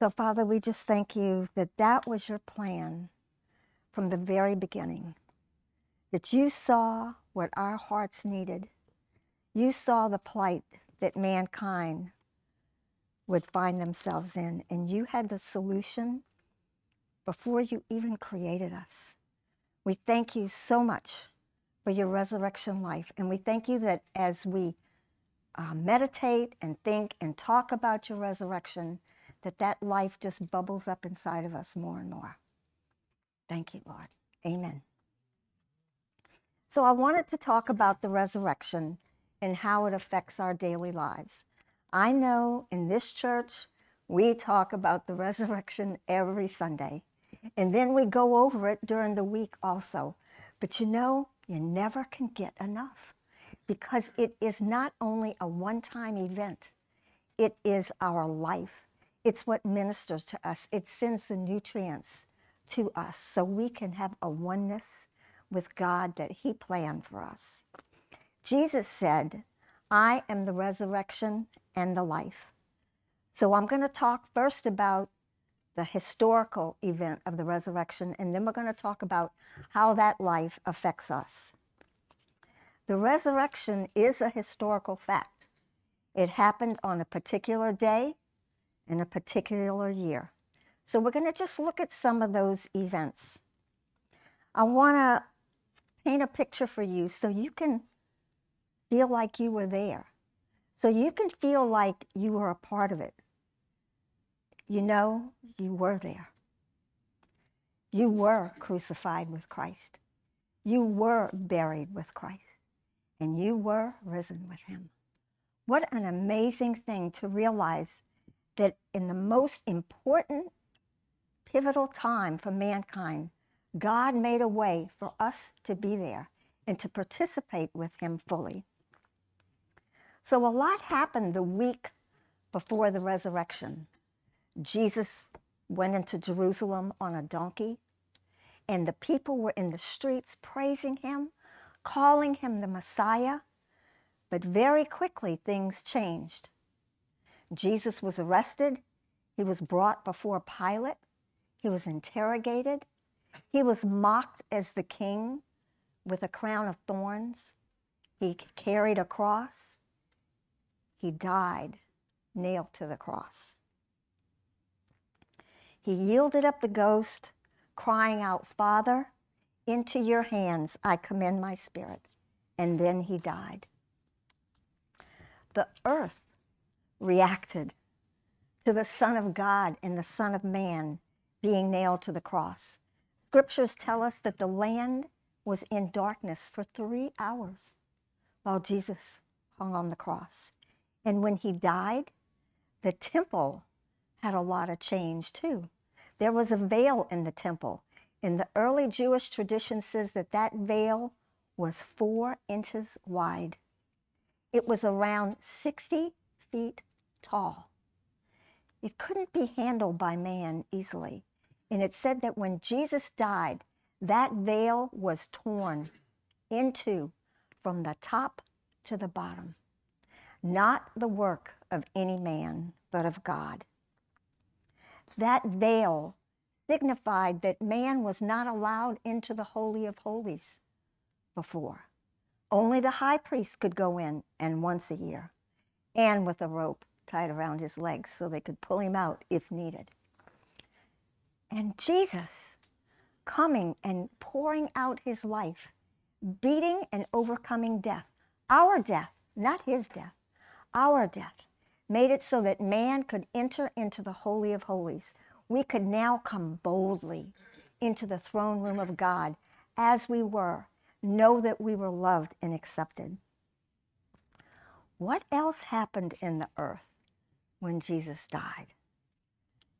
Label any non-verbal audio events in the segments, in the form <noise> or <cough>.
So, Father, we just thank you that that was your plan from the very beginning, that you saw what our hearts needed. You saw the plight that mankind would find themselves in, and you had the solution before you even created us. We thank you so much for your resurrection life, and we thank you that as we uh, meditate and think and talk about your resurrection, that that life just bubbles up inside of us more and more. Thank you, Lord. Amen. So I wanted to talk about the resurrection and how it affects our daily lives. I know in this church, we talk about the resurrection every Sunday. And then we go over it during the week also. But you know, you never can get enough because it is not only a one time event, it is our life. It's what ministers to us, it sends the nutrients to us so we can have a oneness with God that He planned for us. Jesus said, I am the resurrection and the life. So I'm going to talk first about the historical event of the resurrection, and then we're going to talk about how that life affects us. The resurrection is a historical fact. It happened on a particular day in a particular year. So we're going to just look at some of those events. I want to paint a picture for you so you can feel like you were there. So you can feel like you were a part of it. You know, you were there. You were crucified with Christ. You were buried with Christ. And you were risen with him. What an amazing thing to realize that in the most important, pivotal time for mankind, God made a way for us to be there and to participate with Him fully. So, a lot happened the week before the resurrection. Jesus went into Jerusalem on a donkey, and the people were in the streets praising Him, calling Him the Messiah. But very quickly, things changed. Jesus was arrested. He was brought before Pilate. He was interrogated. He was mocked as the king with a crown of thorns. He carried a cross. He died nailed to the cross. He yielded up the ghost, crying out, Father, into your hands I commend my spirit. And then he died. The earth reacted to the Son of God and the Son of Man being nailed to the cross. Scriptures tell us that the land was in darkness for three hours while Jesus hung on the cross. And when he died, the temple had a lot of change too. There was a veil in the temple. And the early Jewish tradition says that that veil was four inches wide. It was around 60 feet tall. It couldn't be handled by man easily. And it said that when Jesus died, that veil was torn into from the top to the bottom. Not the work of any man, but of God. That veil signified that man was not allowed into the Holy of Holies before. Only the high priest could go in, and once a year, and with a rope tied around his legs so they could pull him out if needed. And Jesus coming and pouring out his life, beating and overcoming death, our death, not his death, our death, made it so that man could enter into the Holy of Holies. We could now come boldly into the throne room of God as we were know that we were loved and accepted. What else happened in the earth when Jesus died?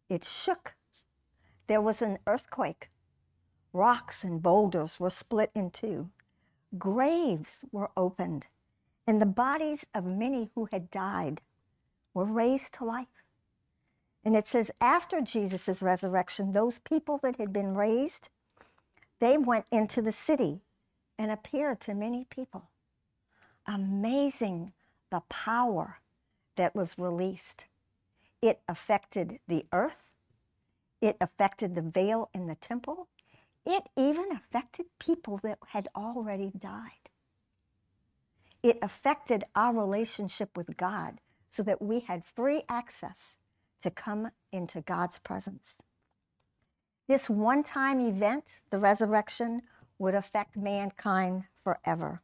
It shook. There was an earthquake. Rocks and boulders were split in two. Graves were opened, and the bodies of many who had died were raised to life. And it says, after Jesus' resurrection, those people that had been raised, they went into the city and appeared to many people. Amazing the power that was released. It affected the earth, it affected the veil in the temple, it even affected people that had already died. It affected our relationship with God so that we had free access to come into God's presence. This one time event, the resurrection, would affect mankind forever.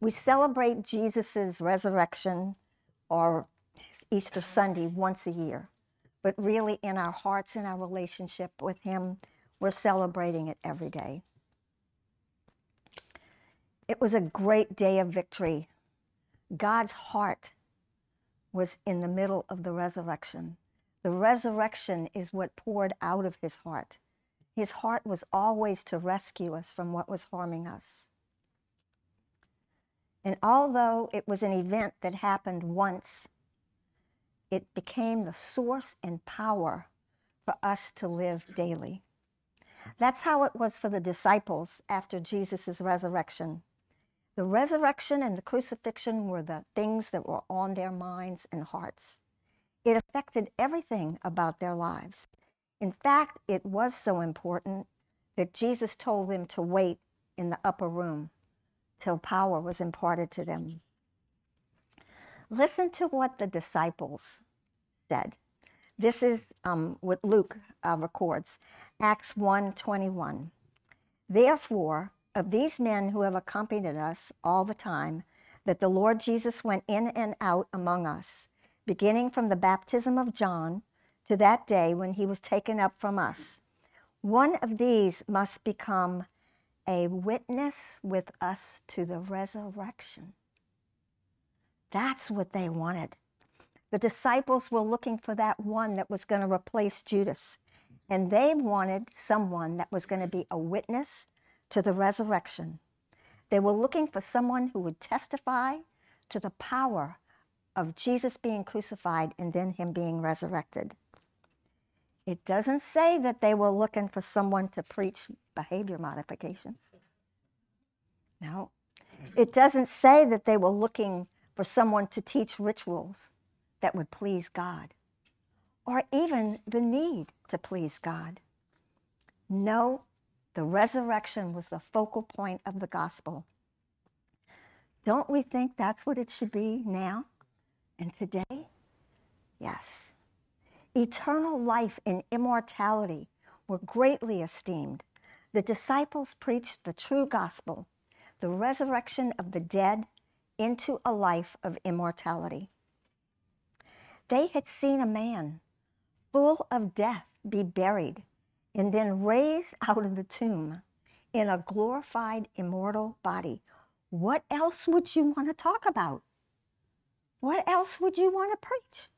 We celebrate Jesus' resurrection or Easter Sunday once a year, but really in our hearts and our relationship with Him, we're celebrating it every day. It was a great day of victory. God's heart was in the middle of the resurrection. The resurrection is what poured out of his heart. His heart was always to rescue us from what was harming us. And although it was an event that happened once, it became the source and power for us to live daily. That's how it was for the disciples after Jesus' resurrection. The resurrection and the crucifixion were the things that were on their minds and hearts. It affected everything about their lives. In fact, it was so important that Jesus told them to wait in the upper room till power was imparted to them. Listen to what the disciples said. This is um, what Luke uh, records, Acts 1 21. Therefore, of these men who have accompanied us all the time, that the Lord Jesus went in and out among us, beginning from the baptism of John to that day when he was taken up from us. One of these must become a witness with us to the resurrection. That's what they wanted. The disciples were looking for that one that was going to replace Judas. And they wanted someone that was going to be a witness to the resurrection. They were looking for someone who would testify to the power of Jesus being crucified and then him being resurrected. It doesn't say that they were looking for someone to preach behavior modification. No. It doesn't say that they were looking for someone to teach rituals that would please God, or even the need to please God. No, the resurrection was the focal point of the gospel. Don't we think that's what it should be now and today? Yes. Eternal life and immortality were greatly esteemed. The disciples preached the true gospel, the resurrection of the dead into a life of immortality. They had seen a man full of death be buried and then raised out of the tomb in a glorified, immortal body. What else would you want to talk about? What else would you want to preach?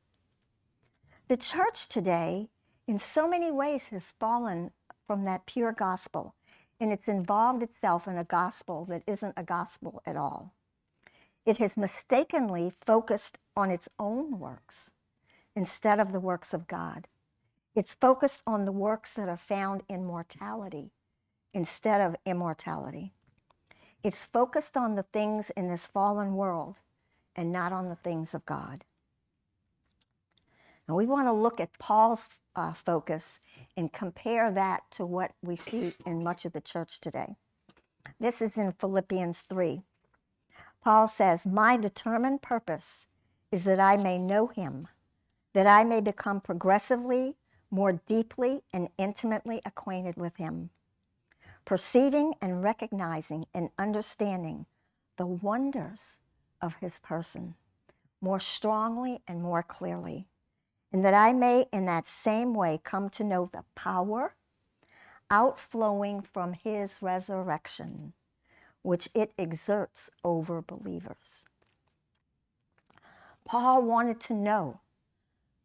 The church today, in so many ways, has fallen from that pure gospel, and it's involved itself in a gospel that isn't a gospel at all. It has mistakenly focused on its own works instead of the works of God. It's focused on the works that are found in mortality instead of immortality. It's focused on the things in this fallen world and not on the things of God. Now, we want to look at Paul's uh, focus and compare that to what we see in much of the church today. This is in Philippians 3. Paul says, My determined purpose is that I may know him that I may become progressively more deeply and intimately acquainted with him, perceiving and recognizing and understanding the wonders of his person more strongly and more clearly, and that I may in that same way come to know the power outflowing from his resurrection, which it exerts over believers. Paul wanted to know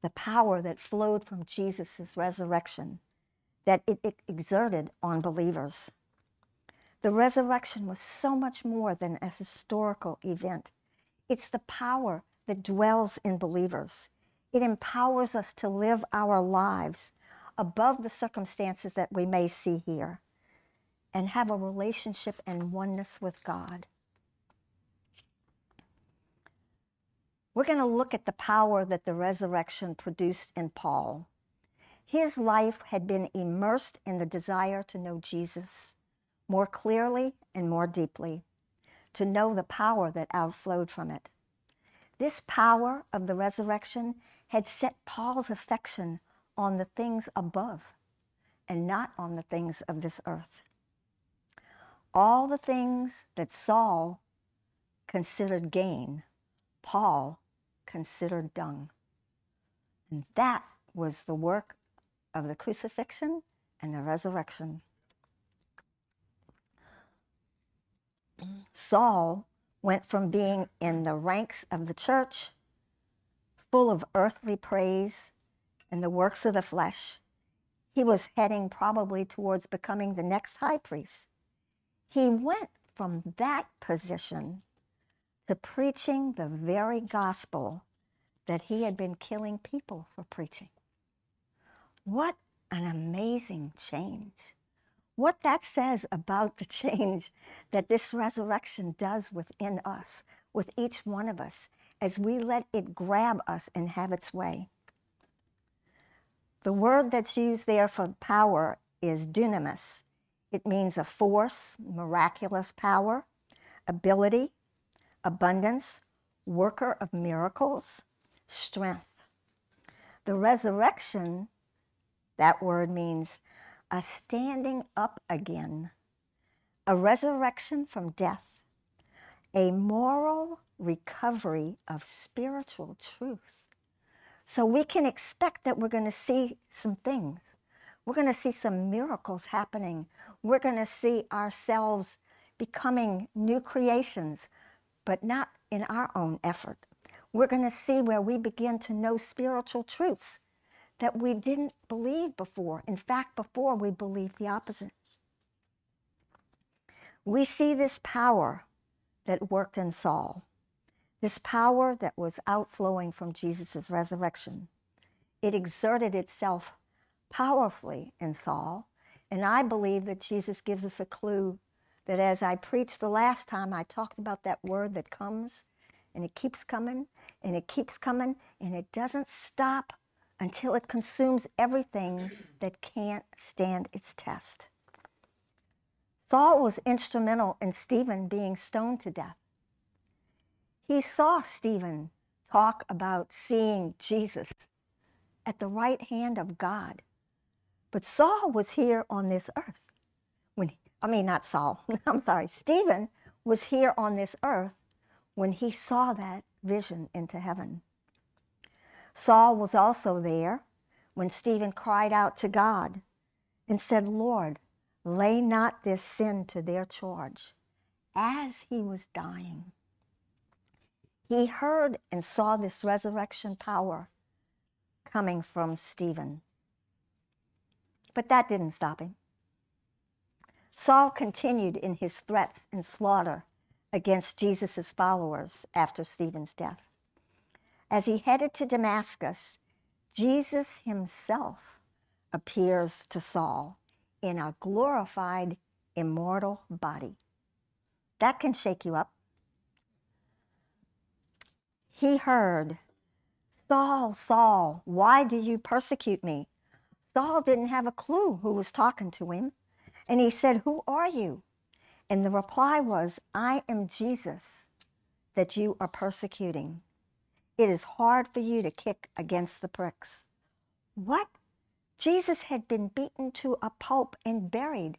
the power that flowed from Jesus' resurrection that it, it exerted on believers. The resurrection was so much more than a historical event. It's the power that dwells in believers. It empowers us to live our lives above the circumstances that we may see here and have a relationship and oneness with God. We're going to look at the power that the resurrection produced in Paul. His life had been immersed in the desire to know Jesus more clearly and more deeply, to know the power that outflowed from it. This power of the resurrection had set Paul's affection on the things above and not on the things of this earth. All the things that Saul considered gain, Paul considered dung. And that was the work of the crucifixion and the resurrection. Saul went from being in the ranks of the church, full of earthly praise and the works of the flesh. He was heading probably towards becoming the next high priest. He went from that position to preaching the very gospel that he had been killing people for preaching. What an amazing change. What that says about the change that this resurrection does within us, with each one of us, as we let it grab us and have its way. The word that's used there for power is dunamis. It means a force, miraculous power, ability, abundance, worker of miracles, strength. The resurrection, that word means a standing up again, a resurrection from death, a moral recovery of spiritual truth. So we can expect that we're going to see some things. We're going to see some miracles happening. We're going to see ourselves becoming new creations, but not in our own effort. We're going to see where we begin to know spiritual truths that we didn't believe before. In fact, before we believed the opposite. We see this power that worked in Saul, this power that was outflowing from Jesus' resurrection. It exerted itself powerfully in Saul, and I believe that Jesus gives us a clue that as I preached the last time, I talked about that word that comes, and it keeps coming, and it keeps coming, and it doesn't stop until it consumes everything that can't stand its test. Saul was instrumental in Stephen being stoned to death. He saw Stephen talk about seeing Jesus at the right hand of God. But Saul was here on this earth. I mean not Saul, <laughs> I'm sorry, Stephen was here on this earth when he saw that vision into heaven. Saul was also there when Stephen cried out to God and said, Lord, lay not this sin to their charge. As he was dying, he heard and saw this resurrection power coming from Stephen. But that didn't stop him. Saul continued in his threats and slaughter against Jesus' followers after Stephen's death. As he headed to Damascus, Jesus himself appears to Saul in a glorified, immortal body. That can shake you up. He heard, Saul, Saul, why do you persecute me? Saul didn't have a clue who was talking to him. And he said, Who are you? And the reply was, I am Jesus that you are persecuting. It is hard for you to kick against the pricks. What? Jesus had been beaten to a pulp and buried.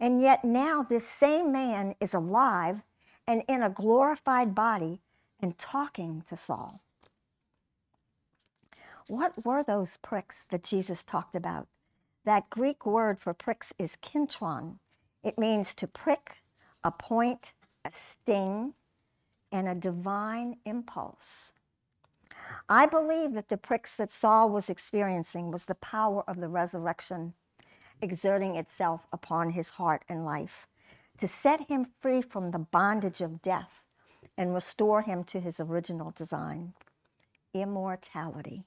And yet now this same man is alive and in a glorified body and talking to Saul. What were those pricks that Jesus talked about? That Greek word for pricks is kentron. It means to prick, a point, a sting, and a divine impulse. I believe that the pricks that Saul was experiencing was the power of the resurrection exerting itself upon his heart and life to set him free from the bondage of death and restore him to his original design immortality.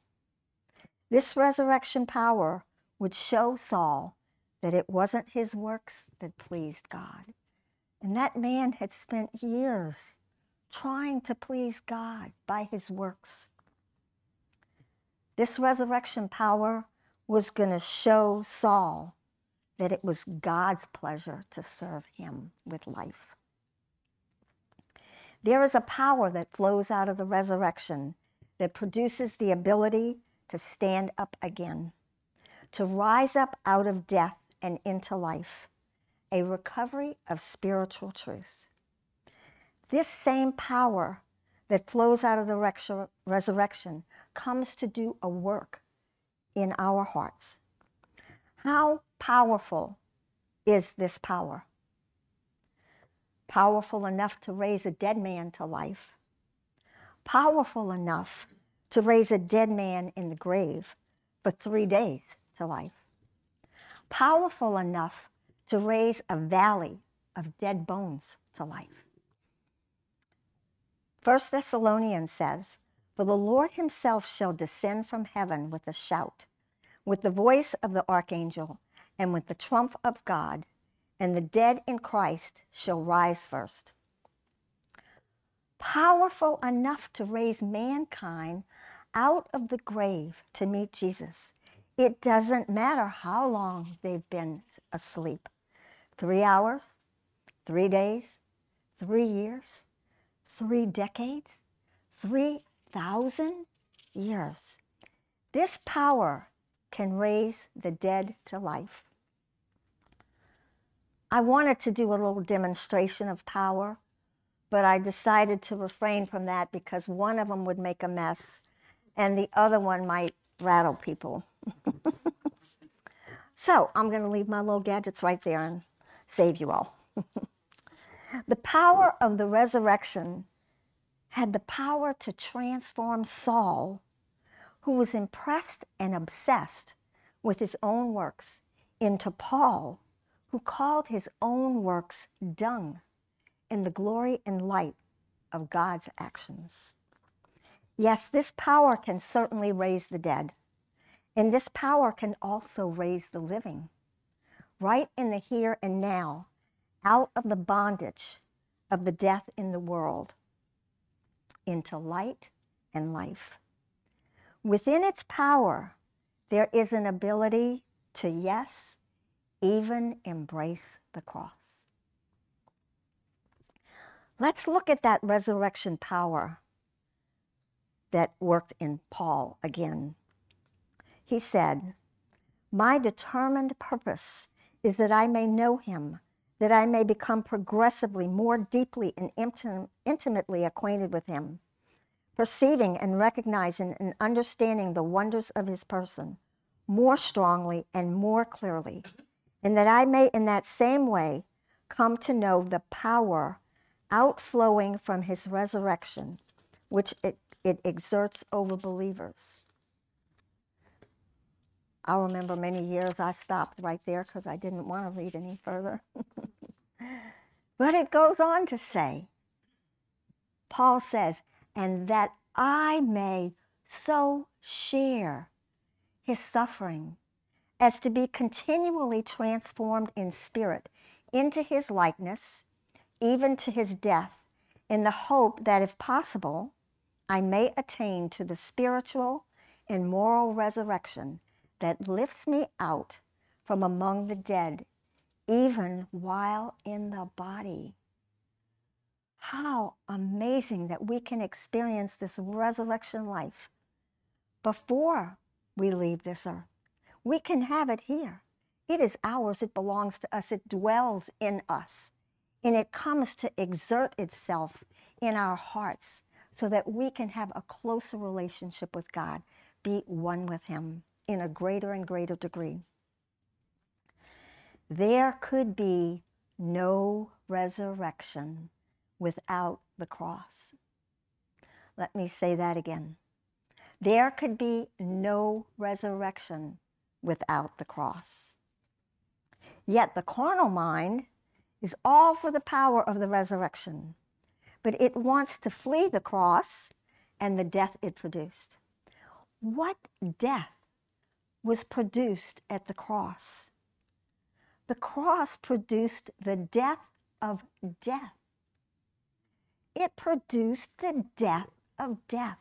This resurrection power would show Saul that it wasn't his works that pleased God. And that man had spent years trying to please God by his works. This resurrection power was going to show Saul that it was God's pleasure to serve him with life. There is a power that flows out of the resurrection that produces the ability to stand up again, to rise up out of death and into life, a recovery of spiritual truth. This same power that flows out of the resurrection comes to do a work in our hearts. How powerful is this power? Powerful enough to raise a dead man to life. Powerful enough to raise a dead man in the grave for three days life. Powerful enough to raise a valley of dead bones to life. First Thessalonians says, For the Lord himself shall descend from heaven with a shout with the voice of the archangel and with the trump of God, and the dead in Christ shall rise first. Powerful enough to raise mankind out of the grave to meet Jesus. It doesn't matter how long they've been asleep three hours, three days, three years, three decades, 3,000 years. This power can raise the dead to life. I wanted to do a little demonstration of power, but I decided to refrain from that because one of them would make a mess and the other one might rattle people. So I'm going to leave my little gadgets right there and save you all. <laughs> the power of the resurrection had the power to transform Saul who was impressed and obsessed with his own works, into Paul, who called his own works dung in the glory and light of God's actions. Yes, this power can certainly raise the dead, and this power can also raise the living, right in the here and now, out of the bondage of the death in the world, into light and life. Within its power, there is an ability to, yes, even embrace the cross. Let's look at that resurrection power that worked in Paul again. He said, My determined purpose is that I may know him, that I may become progressively more deeply and intimately acquainted with him perceiving and recognizing and understanding the wonders of his person more strongly and more clearly, and that I may in that same way come to know the power outflowing from his resurrection, which it, it exerts over believers. I remember many years I stopped right there because I didn't want to read any further. <laughs> but it goes on to say, Paul says, and that I may so share his suffering as to be continually transformed in spirit into his likeness, even to his death, in the hope that if possible, I may attain to the spiritual and moral resurrection that lifts me out from among the dead, even while in the body. How amazing that we can experience this resurrection life before we leave this earth. We can have it here. It is ours, it belongs to us, it dwells in us, and it comes to exert itself in our hearts so that we can have a closer relationship with God, be one with Him in a greater and greater degree. There could be no resurrection without the cross. Let me say that again. There could be no resurrection without the cross. Yet the carnal mind is all for the power of the resurrection, but it wants to flee the cross and the death it produced. What death was produced at the cross? The cross produced the death of death. it produced the death of death.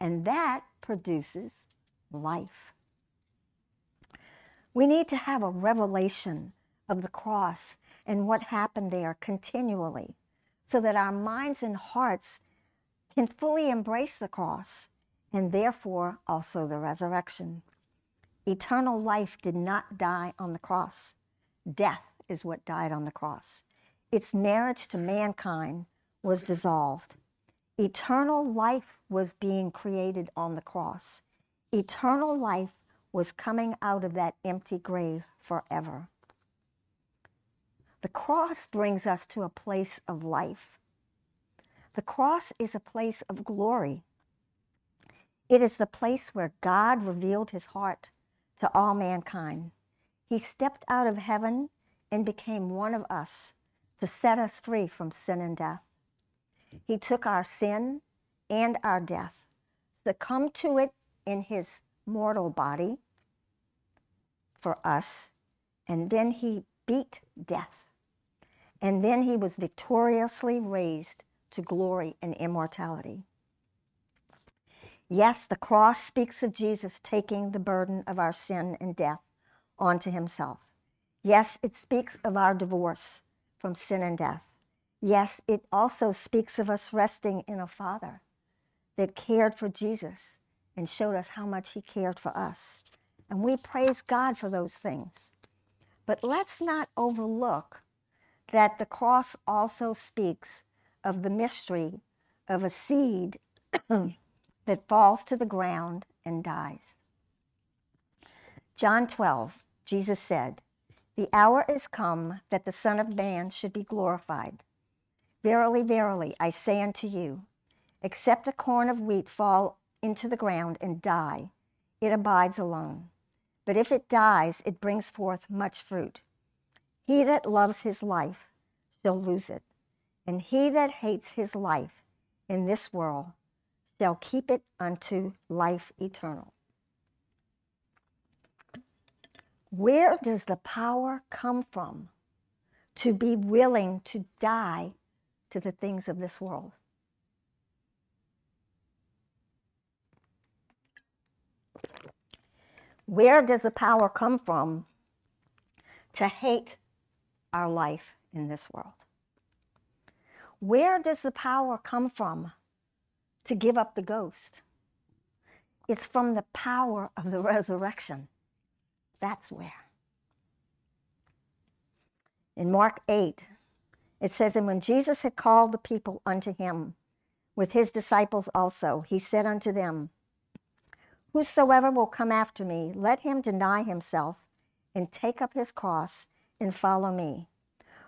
And that produces life. We need to have a revelation of the cross and what happened there continually so that our minds and hearts can fully embrace the cross and therefore also the resurrection. Eternal life did not die on the cross. Death is what died on the cross. Its marriage to mankind was dissolved. Eternal life was being created on the cross. Eternal life was coming out of that empty grave forever. The cross brings us to a place of life. The cross is a place of glory. It is the place where God revealed his heart to all mankind. He stepped out of heaven and became one of us to set us free from sin and death. He took our sin and our death, succumbed to it in his mortal body for us, and then he beat death. And then he was victoriously raised to glory and immortality. Yes, the cross speaks of Jesus taking the burden of our sin and death onto himself. Yes, it speaks of our divorce from sin and death. Yes, it also speaks of us resting in a Father that cared for Jesus and showed us how much he cared for us. And we praise God for those things. But let's not overlook that the cross also speaks of the mystery of a seed <clears throat> that falls to the ground and dies. John 12, Jesus said, The hour is come that the Son of Man should be glorified. Verily, verily, I say unto you, except a corn of wheat fall into the ground and die, it abides alone. But if it dies, it brings forth much fruit. He that loves his life shall lose it, and he that hates his life in this world shall keep it unto life eternal. Where does the power come from to be willing to die to the things of this world? Where does the power come from to hate our life in this world? Where does the power come from to give up the ghost? It's from the power of the resurrection. That's where. In Mark 8, it says, And when Jesus had called the people unto him, with his disciples also, he said unto them, Whosoever will come after me, let him deny himself and take up his cross and follow me.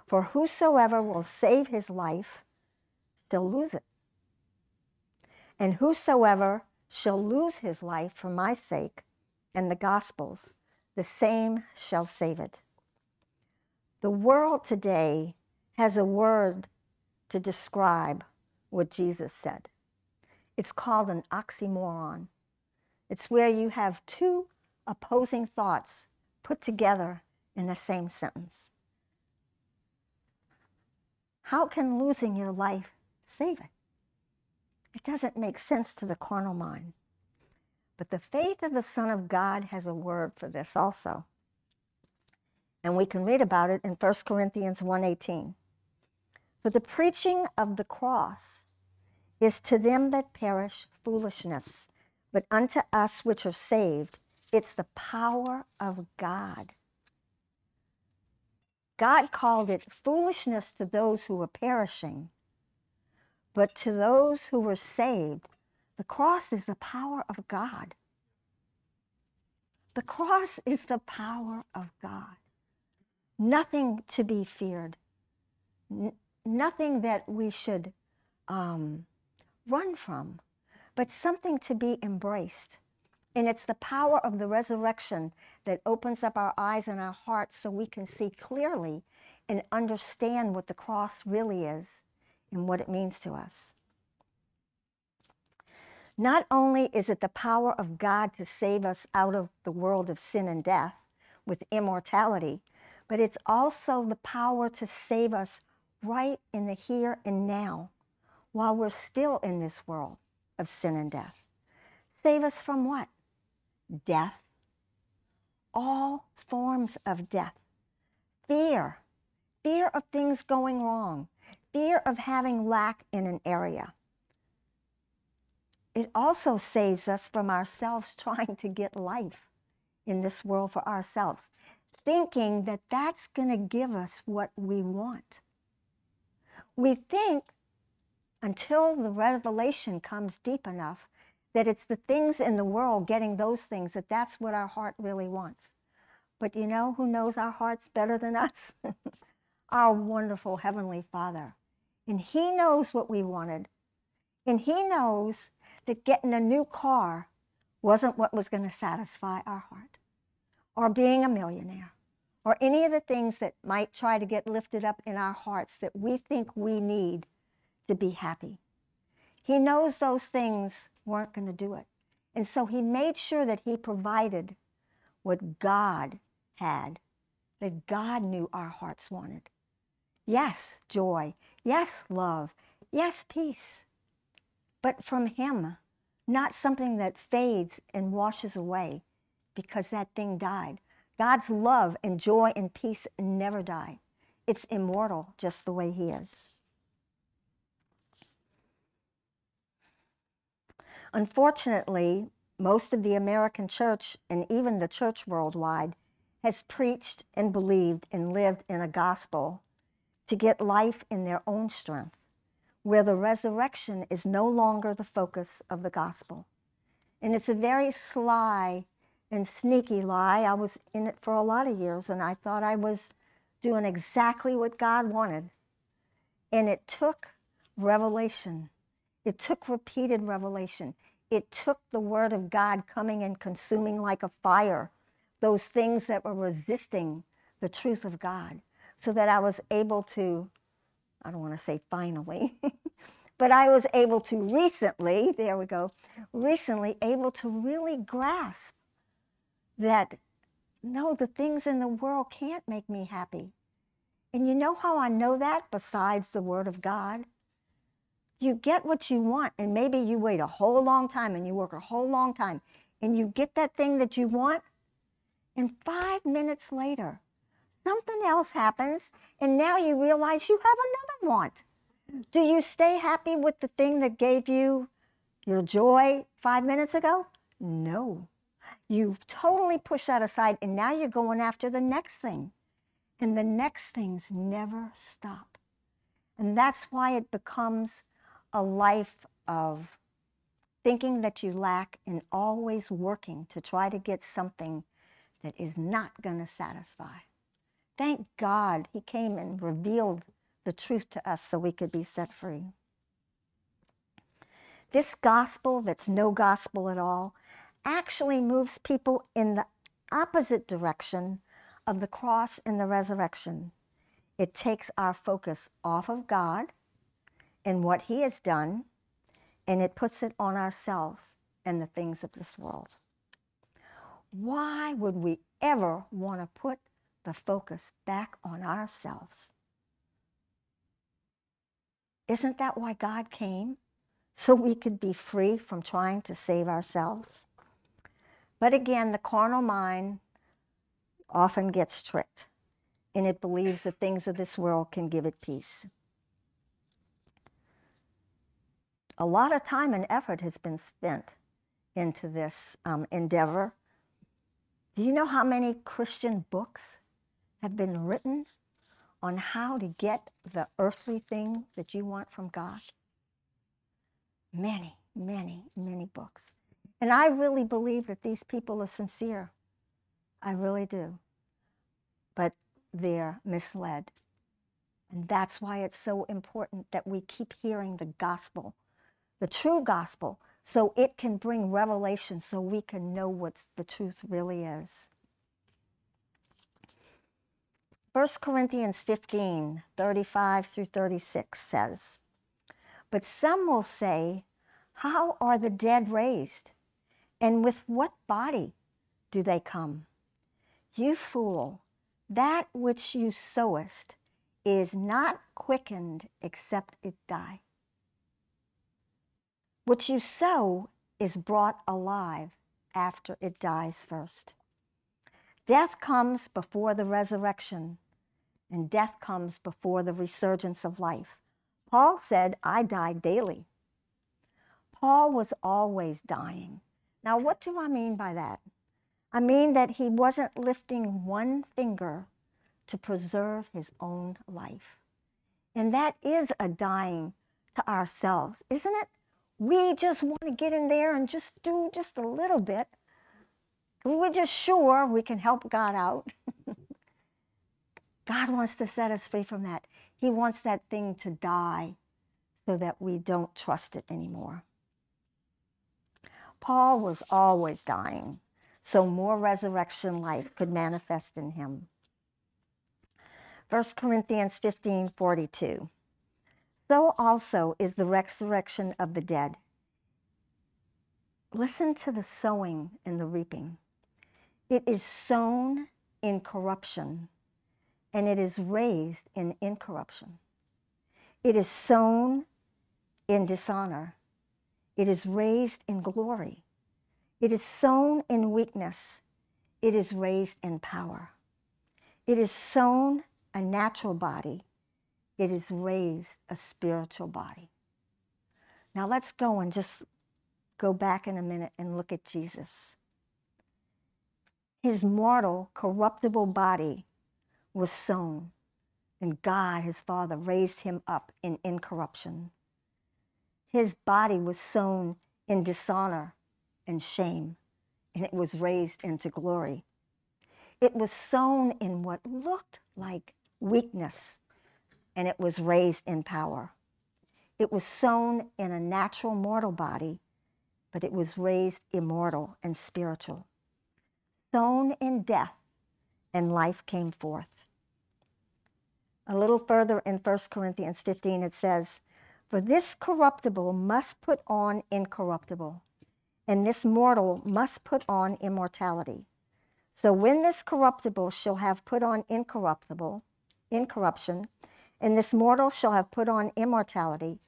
For whosoever will save his life shall lose it. And whosoever shall lose his life for my sake and the gospel's, the same shall save it. The world today has a word to describe what Jesus said. It's called an oxymoron. It's where you have two opposing thoughts put together in the same sentence. How can losing your life save it? Doesn't make sense to the carnal mind. But the faith of the Son of God has a word for this also. And we can read about it in 1 Corinthians 1:18. For the preaching of the cross is to them that perish foolishness, but unto us which are saved, it's the power of God. God called it foolishness to those who were perishing, but to those who were saved, the cross is the power of God. The cross is the power of God. Nothing to be feared, N- nothing that we should um, run from but something to be embraced. And it's the power of the resurrection that opens up our eyes and our hearts so we can see clearly and understand what the cross really is and what it means to us. Not only is it the power of God to save us out of the world of sin and death with immortality, but it's also the power to save us right in the here and now while we're still in this world of sin and death. Save us from what? Death. All forms of death. Fear. Fear of things going wrong. Fear of having lack in an area. It also saves us from ourselves <laughs> trying to get life in this world for ourselves, thinking that that's going to give us what we want. We think until the revelation comes deep enough that it's the things in the world getting those things that that's what our heart really wants. But you know who knows our hearts better than us? <laughs> our wonderful Heavenly Father. And He knows what we wanted. And He knows that getting a new car wasn't what was going to satisfy our heart, or being a millionaire, or any of the things that might try to get lifted up in our hearts that we think we need to be happy. He knows those things weren't going to do it. And so he made sure that he provided what God had, that God knew our hearts wanted. Yes, joy. Yes, love. Yes, peace. But from him, not something that fades and washes away because that thing died. God's love and joy and peace never die. It's immortal just the way he is. Unfortunately, most of the American church and even the church worldwide has preached and believed and lived in a gospel to get life in their own strength, where the resurrection is no longer the focus of the gospel. And it's a very sly and sneaky lie. I was in it for a lot of years and I thought I was doing exactly what God wanted. And it took revelation it took repeated revelation. It took the word of God coming and consuming like a fire those things that were resisting the truth of God so that I was able to, I don't want to say finally, <laughs> but I was able to recently, there we go, recently able to really grasp that no, the things in the world can't make me happy. And you know how I know that besides the Word of God? you get what you want and maybe you wait a whole long time and you work a whole long time and you get that thing that you want and five minutes later something else happens and now you realize you have another want. Do you stay happy with the thing that gave you your joy five minutes ago? No. You totally push that aside and now you're going after the next thing. And the next things never stop. And that's why it becomes a life of thinking that you lack and always working to try to get something that is not going to satisfy. Thank God he came and revealed the truth to us so we could be set free. This gospel, that's no gospel at all, actually moves people in the opposite direction of the cross and the resurrection. It takes our focus off of God and what He has done, and it puts it on ourselves and the things of this world. Why would we ever want to put the focus back on ourselves? Isn't that why God came? So we could be free from trying to save ourselves? But again, the carnal mind often gets tricked and it believes the things of this world can give it peace. a lot of time and effort has been spent into this um, endeavor. Do you know how many Christian books have been written on how to get the earthly thing that you want from God? Many, many, many books. And I really believe that these people are sincere. I really do. But they're misled. And that's why it's so important that we keep hearing the gospel the true gospel, so it can bring revelation so we can know what the truth really is. 1 Corinthians 15, 35 through 36 says, But some will say, How are the dead raised? And with what body do they come? You fool, that which you sowest is not quickened except it die. What you sow is brought alive after it dies first. Death comes before the resurrection, and death comes before the resurgence of life. Paul said, I die daily. Paul was always dying. Now, what do I mean by that? I mean that he wasn't lifting one finger to preserve his own life. And that is a dying to ourselves, isn't it? We just want to get in there and just do just a little bit. We're just sure we can help God out. God wants to set us free from that. He wants that thing to die so that we don't trust it anymore. Paul was always dying, so more resurrection life could manifest in him. 1 Corinthians 15 42. So also is the resurrection of the dead. Listen to the sowing and the reaping. It is sown in corruption, and it is raised in incorruption. It is sown in dishonor, it is raised in glory. It is sown in weakness, it is raised in power. It is sown a natural body, it is raised a spiritual body. Now let's go and just go back in a minute and look at Jesus. His mortal, corruptible body was sown, and God, his Father, raised him up in incorruption. His body was sown in dishonor and shame, and it was raised into glory. It was sown in what looked like weakness and it was raised in power. It was sown in a natural mortal body, but it was raised immortal and spiritual. Sown in death, and life came forth. A little further in 1 Corinthians 15, it says, For this corruptible must put on incorruptible, and this mortal must put on immortality. So when this corruptible shall have put on incorruptible, incorruption, and this mortal shall have put on immortality,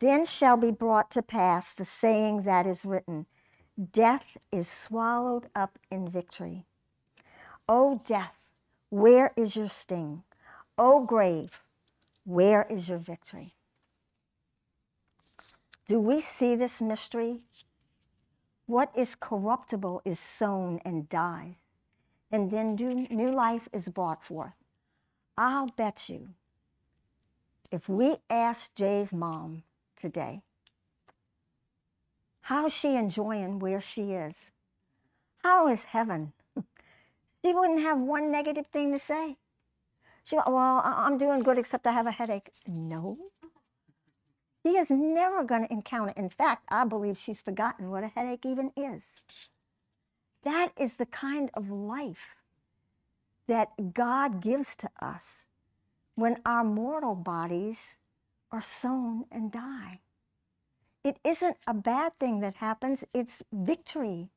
then shall be brought to pass the saying that is written Death is swallowed up in victory. O death, where is your sting? O grave, where is your victory? Do we see this mystery? What is corruptible is sown and dies, and then new life is brought forth. I'll bet you if we ask Jay's mom today, how's she enjoying where she is? How is heaven? <laughs> she wouldn't have one negative thing to say. She, well, I'm doing good except I have a headache. No. She is never going to encounter. In fact, I believe she's forgotten what a headache even is. That is the kind of life that God gives to us when our mortal bodies are sown and die. It isn't a bad thing that happens, it's victory.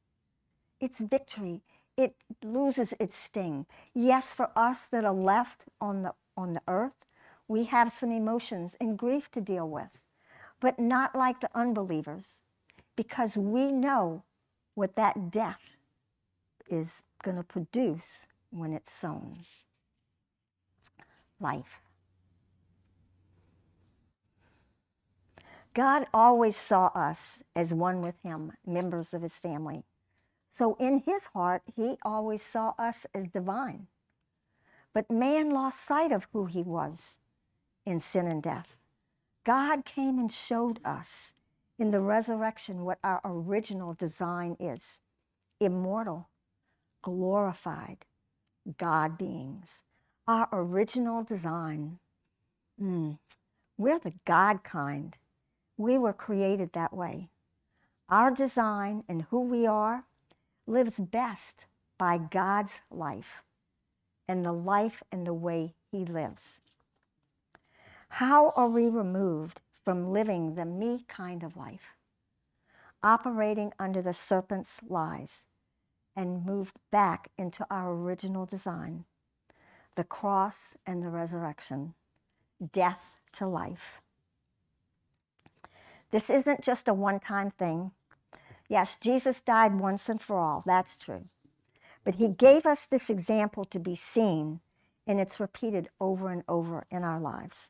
It's victory. It loses its sting. Yes, for us that are left on the, on the earth, we have some emotions and grief to deal with, but not like the unbelievers, because we know what that death is going to produce when it's sown life. God always saw us as one with Him, members of His family. So in His heart, He always saw us as divine. But man lost sight of who He was in sin and death. God came and showed us in the resurrection what our original design is immortal, glorified God beings our original design. Mm. We're the God kind. We were created that way. Our design and who we are lives best by God's life and the life and the way He lives. How are we removed from living the me kind of life, operating under the serpent's lies, and moved back into our original design? the cross and the resurrection. death to life. This isn't just a one time thing. Yes, Jesus died once and for all, that's true. But he gave us this example to be seen, and it's repeated over and over in our lives.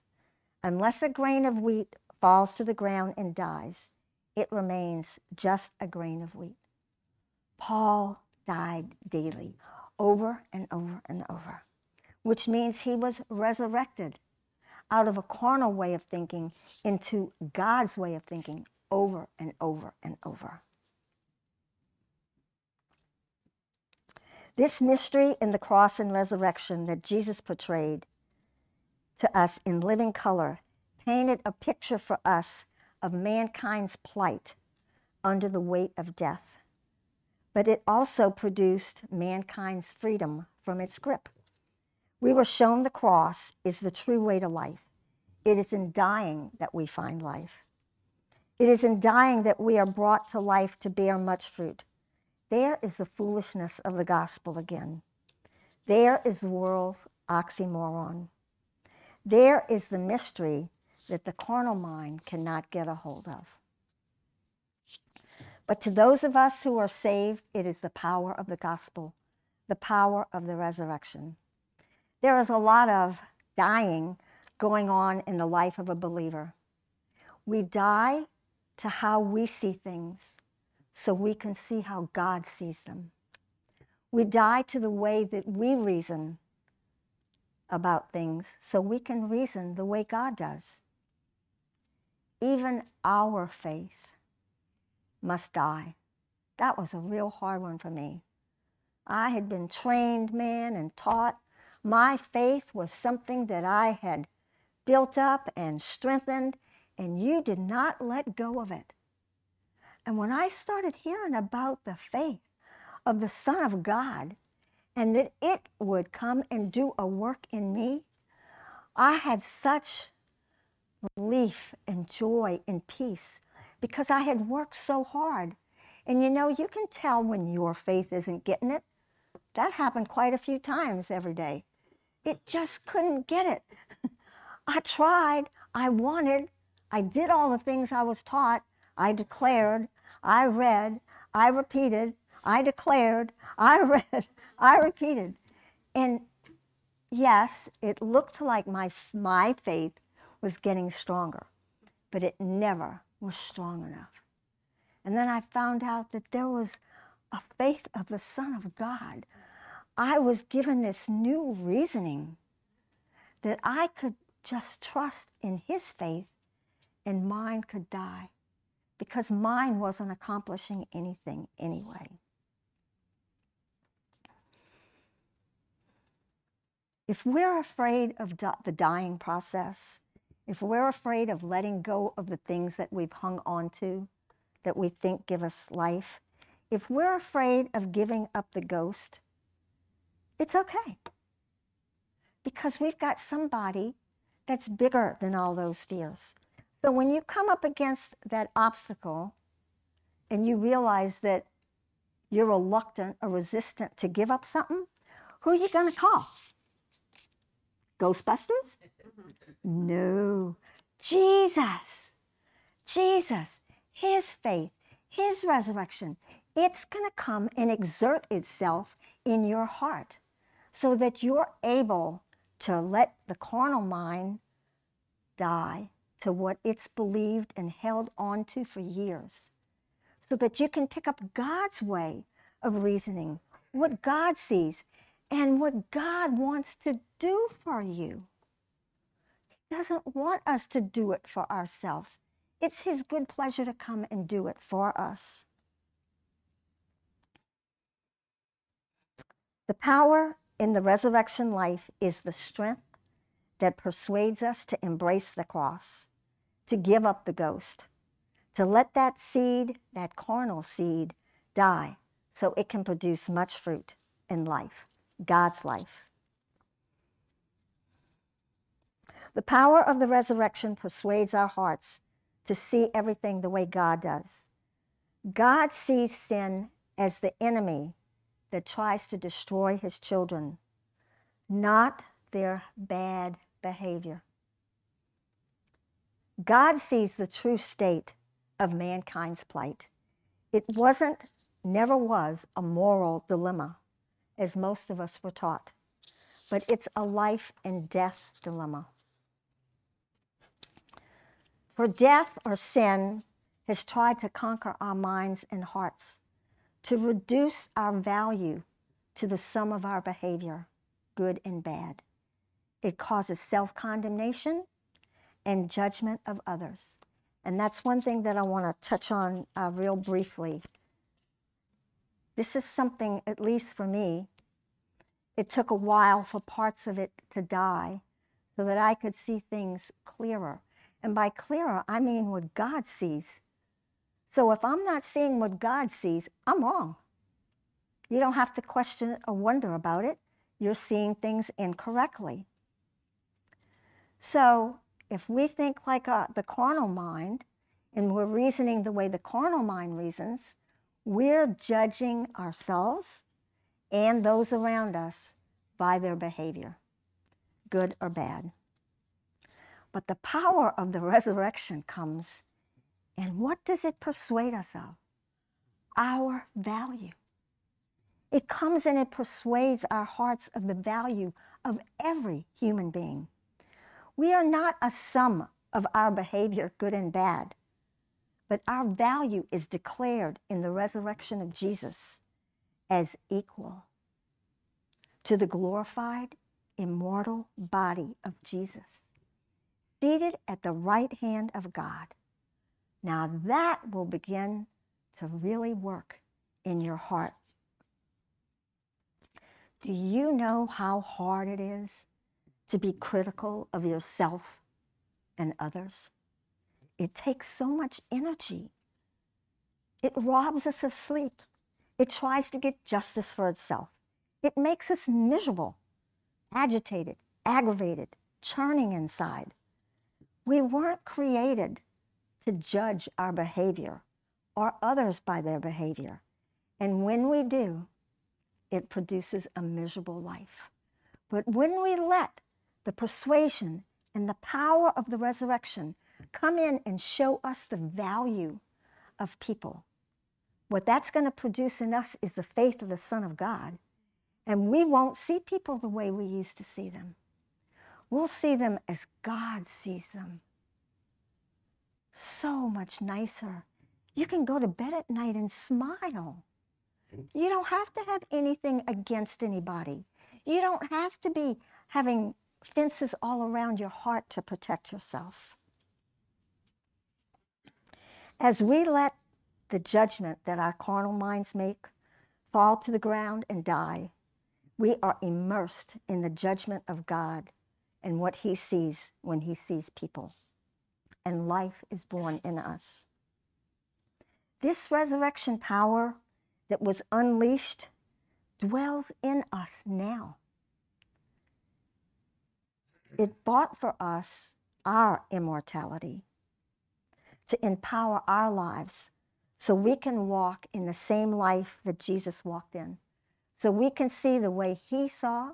Unless a grain of wheat falls to the ground and dies, it remains just a grain of wheat. Paul died daily, over and over and over, which means he was resurrected out of a carnal way of thinking into God's way of thinking over and over and over. This mystery in the cross and resurrection that Jesus portrayed to us in living color painted a picture for us of mankind's plight under the weight of death. But it also produced mankind's freedom from its grip. We were shown the cross is the true way to life. It is in dying that we find life. It is in dying that we are brought to life to bear much fruit. There is the foolishness of the gospel again. There is the world's oxymoron. There is the mystery that the carnal mind cannot get a hold of. But to those of us who are saved, it is the power of the gospel, the power of the resurrection. There is a lot of dying going on in the life of a believer. We die to how we see things so we can see how God sees them. We die to the way that we reason about things so we can reason the way God does. Even our faith must die. That was a real hard one for me. I had been trained, man, and taught. My faith was something that I had built up and strengthened, and you did not let go of it. And when I started hearing about the faith of the Son of God and that it would come and do a work in me, I had such relief and joy and peace because I had worked so hard. And you know, you can tell when your faith isn't getting it. That happened quite a few times every day. It just couldn't get it. <laughs> I tried, I wanted, I did all the things I was taught, I declared, I read, I repeated, I declared, I <laughs> read, I repeated. And yes, it looked like my, my faith was getting stronger, but it never was strong enough. And then I found out that there was a faith of the Son of God. I was given this new reasoning that I could just trust in his faith and mine could die because mine wasn't accomplishing anything anyway. If we're afraid of the dying process, if we're afraid of letting go of the things that we've hung on to, that we think give us life, if we're afraid of giving up the ghost, it's okay. Because we've got somebody that's bigger than all those fears. So when you come up against that obstacle and you realize that you're reluctant or resistant to give up something, who are you going to call? Ghostbusters? <laughs> No. Jesus. Jesus. His faith, His resurrection. It's going to come and exert itself in your heart so that you're able to let the carnal mind die to what it's believed and held on to for years so that you can pick up God's way of reasoning, what God sees, and what God wants to do for you. He doesn't want us to do it for ourselves. It's His good pleasure to come and do it for us. The power in the resurrection life is the strength that persuades us to embrace the cross, to give up the ghost, to let that seed, that carnal seed, die so it can produce much fruit in life, God's life. The power of the resurrection persuades our hearts to see everything the way God does. God sees sin as the enemy that tries to destroy his children, not their bad behavior. God sees the true state of mankind's plight. It wasn't, never was, a moral dilemma, as most of us were taught, but it's a life and death dilemma. For death or sin has tried to conquer our minds and hearts, to reduce our value to the sum of our behavior, good and bad. It causes self condemnation and judgment of others. And that's one thing that I want to touch on uh, real briefly. This is something, at least for me, it took a while for parts of it to die so that I could see things clearer. And by clearer, I mean what God sees. So if I'm not seeing what God sees, I'm wrong. You don't have to question or wonder about it. You're seeing things incorrectly. So if we think like uh, the carnal mind and we're reasoning the way the carnal mind reasons, we're judging ourselves and those around us by their behavior, good or bad. But the power of the resurrection comes, and what does it persuade us of? Our value. It comes and it persuades our hearts of the value of every human being. We are not a sum of our behavior, good and bad, but our value is declared in the resurrection of Jesus as equal to the glorified, immortal body of Jesus, seated at the right hand of God. Now that will begin to really work in your heart. Do you know how hard it is to be critical of yourself and others. It takes so much energy. It robs us of sleep. It tries to get justice for itself. It makes us miserable, agitated, aggravated, churning inside. We weren't created to judge our behavior or others by their behavior. And when we do, it produces a miserable life. But when we let the persuasion and the power of the resurrection come in and show us the value of people. What that's going to produce in us is the faith of the Son of God. And we won't see people the way we used to see them. We'll see them as God sees them. So much nicer. You can go to bed at night and smile. You don't have to have anything against anybody. You don't have to be having fences all around your heart to protect yourself. As we let the judgment that our carnal minds make fall to the ground and die, we are immersed in the judgment of God and what He sees when He sees people. And life is born in us. This resurrection power that was unleashed dwells in us now. It bought for us our immortality to empower our lives so we can walk in the same life that Jesus walked in. So we can see the way he saw,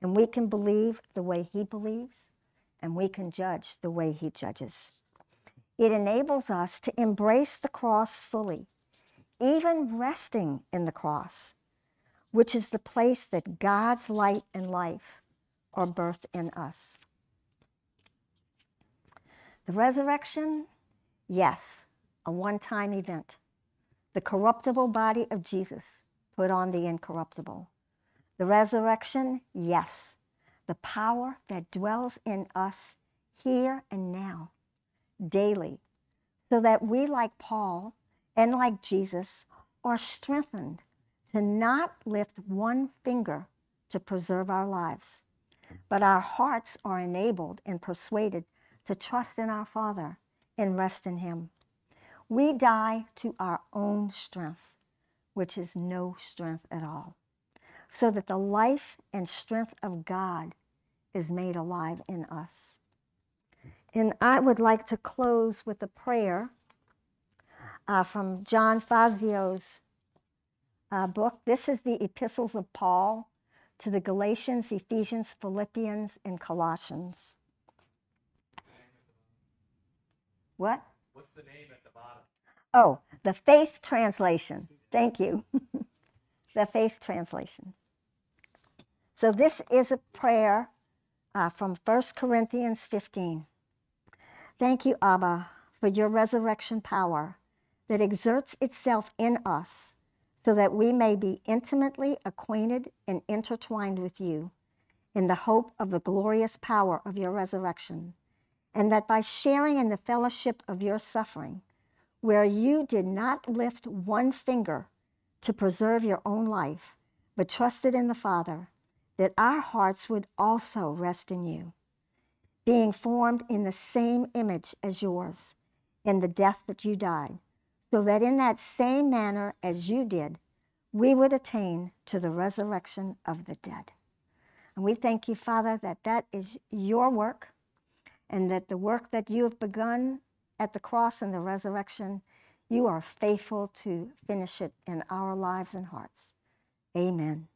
and we can believe the way he believes, and we can judge the way he judges. It enables us to embrace the cross fully, even resting in the cross, which is the place that God's light and life are birthed in us. The resurrection, yes, a one time event. The corruptible body of Jesus put on the incorruptible. The resurrection, yes, the power that dwells in us here and now, daily, so that we, like Paul and like Jesus, are strengthened to not lift one finger to preserve our lives, but our hearts are enabled and persuaded to trust in our Father and rest in Him. We die to our own strength, which is no strength at all, so that the life and strength of God is made alive in us. And I would like to close with a prayer uh, from John Fazio's uh, book. This is the epistles of Paul to the Galatians, Ephesians, Philippians, and Colossians. What? What's the name at the bottom? Oh, the Faith Translation. Thank you. <laughs> the Faith Translation. So this is a prayer uh, from 1 Corinthians 15. Thank you, Abba, for your resurrection power that exerts itself in us so that we may be intimately acquainted and intertwined with you in the hope of the glorious power of your resurrection, and that by sharing in the fellowship of your suffering, where you did not lift one finger to preserve your own life, but trusted in the Father, that our hearts would also rest in you, being formed in the same image as yours in the death that you died, so that in that same manner as you did, we would attain to the resurrection of the dead. And we thank you, Father, that that is your work and that the work that you have begun at the cross and the resurrection, you are faithful to finish it in our lives and hearts. Amen.